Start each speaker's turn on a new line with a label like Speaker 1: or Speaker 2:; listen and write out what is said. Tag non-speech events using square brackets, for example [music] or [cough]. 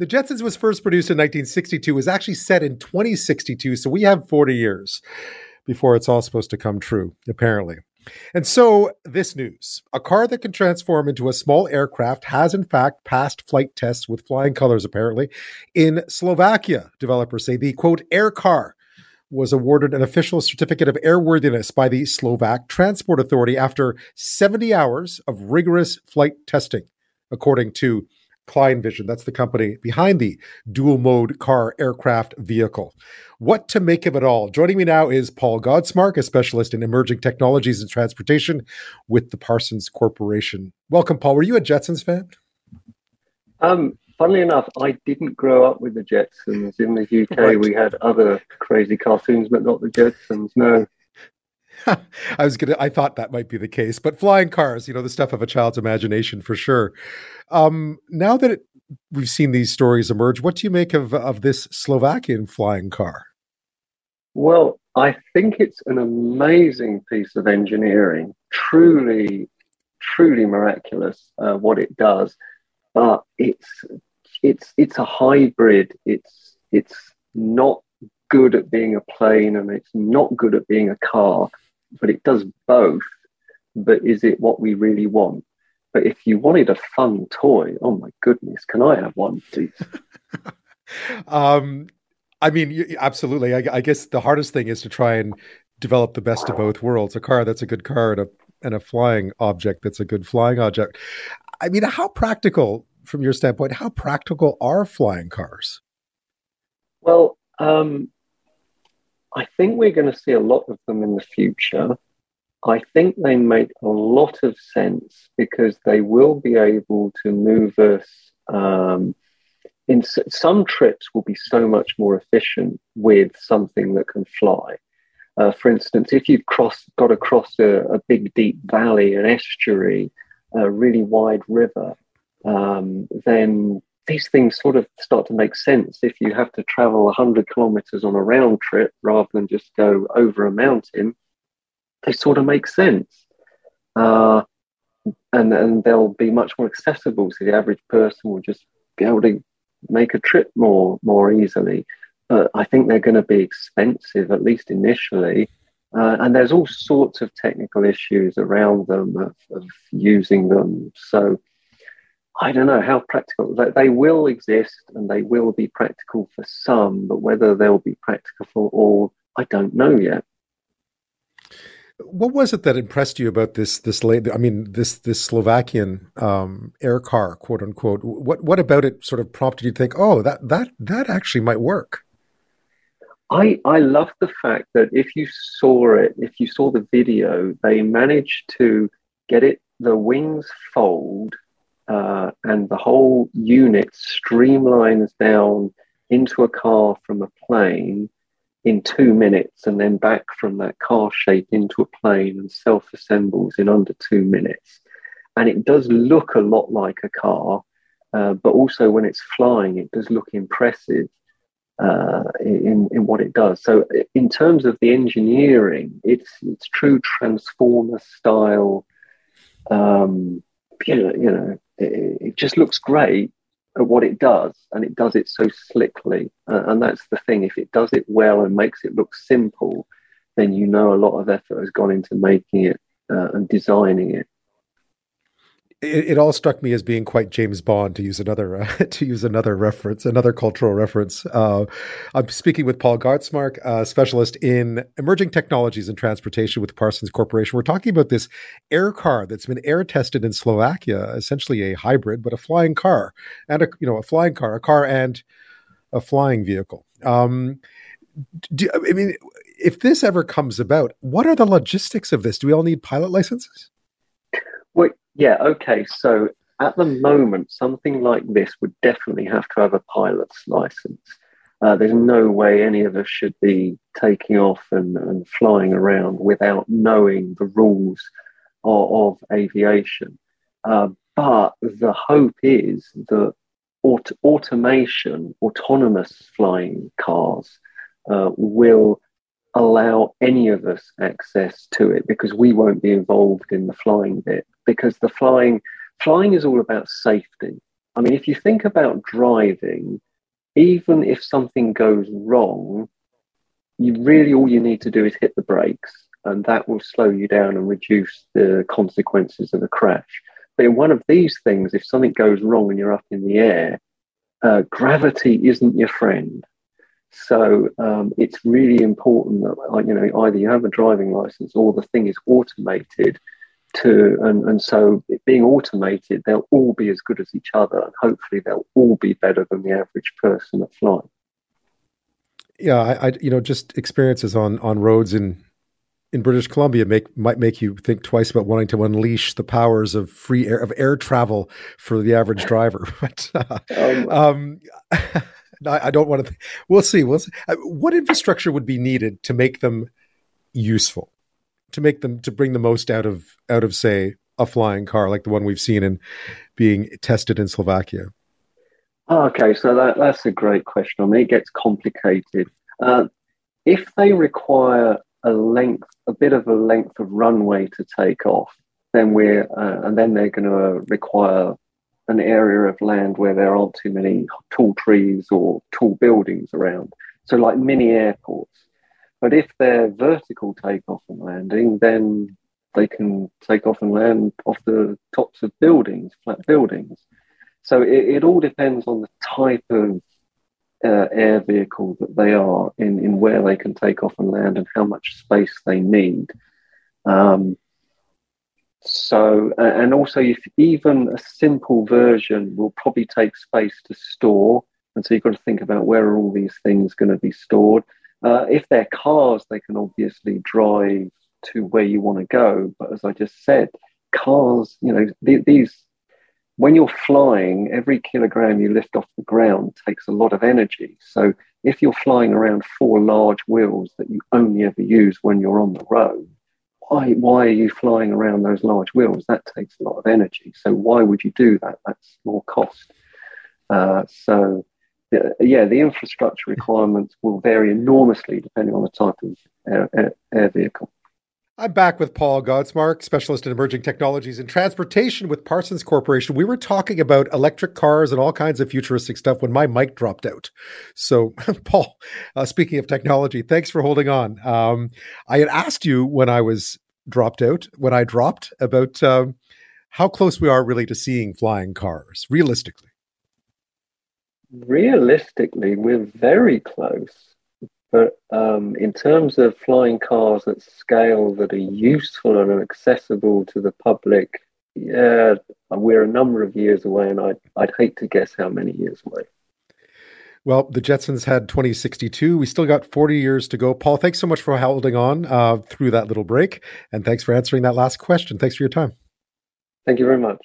Speaker 1: The Jetsons was first produced in 1962, was actually set in 2062, so we have 40 years before it's all supposed to come true, apparently. And so, this news a car that can transform into a small aircraft has, in fact, passed flight tests with flying colors, apparently. In Slovakia, developers say the quote, air car was awarded an official certificate of airworthiness by the Slovak Transport Authority after 70 hours of rigorous flight testing, according to Klein Vision. That's the company behind the dual mode car aircraft vehicle. What to make of it all? Joining me now is Paul Godsmark, a specialist in emerging technologies and transportation with the Parsons Corporation. Welcome, Paul. Were you a Jetsons fan?
Speaker 2: Um, funnily enough, I didn't grow up with the Jetsons. In the UK, right. we had other crazy cartoons, but not the Jetsons. No. [laughs]
Speaker 1: I was gonna. I thought that might be the case, but flying cars, you know, the stuff of a child's imagination for sure. Um, now that it, we've seen these stories emerge, what do you make of of this Slovakian flying car?
Speaker 2: Well, I think it's an amazing piece of engineering. Truly, truly miraculous uh, what it does. But it's it's it's a hybrid. It's it's not good at being a plane and it's not good at being a car, but it does both. But is it what we really want? But if you wanted a fun toy, oh my goodness, can I have one, please? [laughs]
Speaker 1: um, I mean, absolutely. I, I, guess the hardest thing is to try and develop the best of both worlds: a car that's a good car and a and a flying object that's a good flying object. I mean, how practical, from your standpoint, how practical are flying cars?
Speaker 2: Well, um, I think we're going to see a lot of them in the future. I think they make a lot of sense because they will be able to move us. Um, in some trips, will be so much more efficient with something that can fly. Uh, for instance, if you've crossed, got across a, a big deep valley, an estuary, a really wide river, um, then these things sort of start to make sense if you have to travel 100 kilometers on a round trip rather than just go over a mountain. They sort of make sense. Uh, and and they'll be much more accessible. So the average person will just be able to make a trip more more easily. But i think they're going to be expensive at least initially. Uh, and there's all sorts of technical issues around them of, of using them. So I don't know how practical they will exist and they will be practical for some, but whether they'll be practical for all, I don't know yet.
Speaker 1: What was it that impressed you about this this late? I mean, this this Slovakian um, air car, quote unquote. What what about it sort of prompted you to think, oh, that that that actually might work?
Speaker 2: I I love the fact that if you saw it, if you saw the video, they managed to get it the wings fold uh, and the whole unit streamlines down into a car from a plane in two minutes and then back from that car shape into a plane and self assembles in under two minutes. And it does look a lot like a car, uh, but also when it's flying, it does look impressive uh, in, in what it does. So, in terms of the engineering, it's, it's true Transformer style. Um, you know, you know it, it just looks great at what it does and it does it so slickly. Uh, and that's the thing if it does it well and makes it look simple then you know a lot of effort has gone into making it uh, and designing it
Speaker 1: it, it, all struck me as being quite James Bond to use another uh, [laughs] to use another reference, another cultural reference. Uh, I'm speaking with Paul Godsmark, uh, specialist in emerging technologies and transportation with Parsons Corporation. We're talking about this air car that's been air tested in Slovakia, essentially a hybrid, but a flying car and a you know a flying car, a car and a flying vehicle. Um, do, I mean, if this ever comes about, what are the logistics of this? Do we all need pilot licenses?
Speaker 2: Yeah, okay. So at the moment, something like this would definitely have to have a pilot's license. Uh, there's no way any of us should be taking off and, and flying around without knowing the rules of, of aviation. Uh, but the hope is that aut- automation, autonomous flying cars, uh, will allow any of us access to it because we won't be involved in the flying bit because the flying flying is all about safety I mean, if you think about driving, even if something goes wrong, you really all you need to do is hit the brakes, and that will slow you down and reduce the consequences of a crash. But in one of these things, if something goes wrong and you're up in the air, uh, gravity isn't your friend. So um, it's really important that you know either you have a driving license or the thing is automated to and, and so being automated they'll all be as good as each other and hopefully they'll all be better than the average person that flies
Speaker 1: yeah I, I, you know just experiences on on roads in in british columbia make might make you think twice about wanting to unleash the powers of free air of air travel for the average [laughs] driver [laughs] but uh, um, um [laughs] I, I, don't want to th- we'll see we'll see uh, what infrastructure would be needed to make them useful to make them to bring the most out of out of say a flying car like the one we've seen in being tested in Slovakia?
Speaker 2: Okay, so that, that's a great question. I mean, it gets complicated. Uh, if they require a length, a bit of a length of runway to take off, then we're uh, and then they're going to require an area of land where there aren't too many tall trees or tall buildings around. So, like mini airports. But if they're vertical takeoff and landing, then they can take off and land off the tops of buildings, flat buildings. So it, it all depends on the type of uh, air vehicle that they are in, in where they can take off and land and how much space they need. Um, so, and also, if even a simple version will probably take space to store, and so you've got to think about where are all these things going to be stored. Uh, if they're cars, they can obviously drive to where you want to go. But as I just said, cars, you know, th- these, when you're flying, every kilogram you lift off the ground takes a lot of energy. So if you're flying around four large wheels that you only ever use when you're on the road, why, why are you flying around those large wheels? That takes a lot of energy. So why would you do that? That's more cost. Uh, so yeah, the infrastructure requirements will vary enormously depending on the type of air, air, air vehicle.
Speaker 1: I'm back with Paul Godsmark, specialist in emerging technologies and transportation with Parsons Corporation. We were talking about electric cars and all kinds of futuristic stuff when my mic dropped out. So, [laughs] Paul, uh, speaking of technology, thanks for holding on. Um, I had asked you when I was dropped out, when I dropped, about um, how close we are really to seeing flying cars, realistically
Speaker 2: realistically, we're very close. But um, in terms of flying cars at scale that are useful and accessible to the public, yeah, we're a number of years away, and I'd, I'd hate to guess how many years away.
Speaker 1: Well, the Jetsons had 2062. We still got 40 years to go. Paul, thanks so much for holding on uh, through that little break. And thanks for answering that last question. Thanks for your time.
Speaker 2: Thank you very much.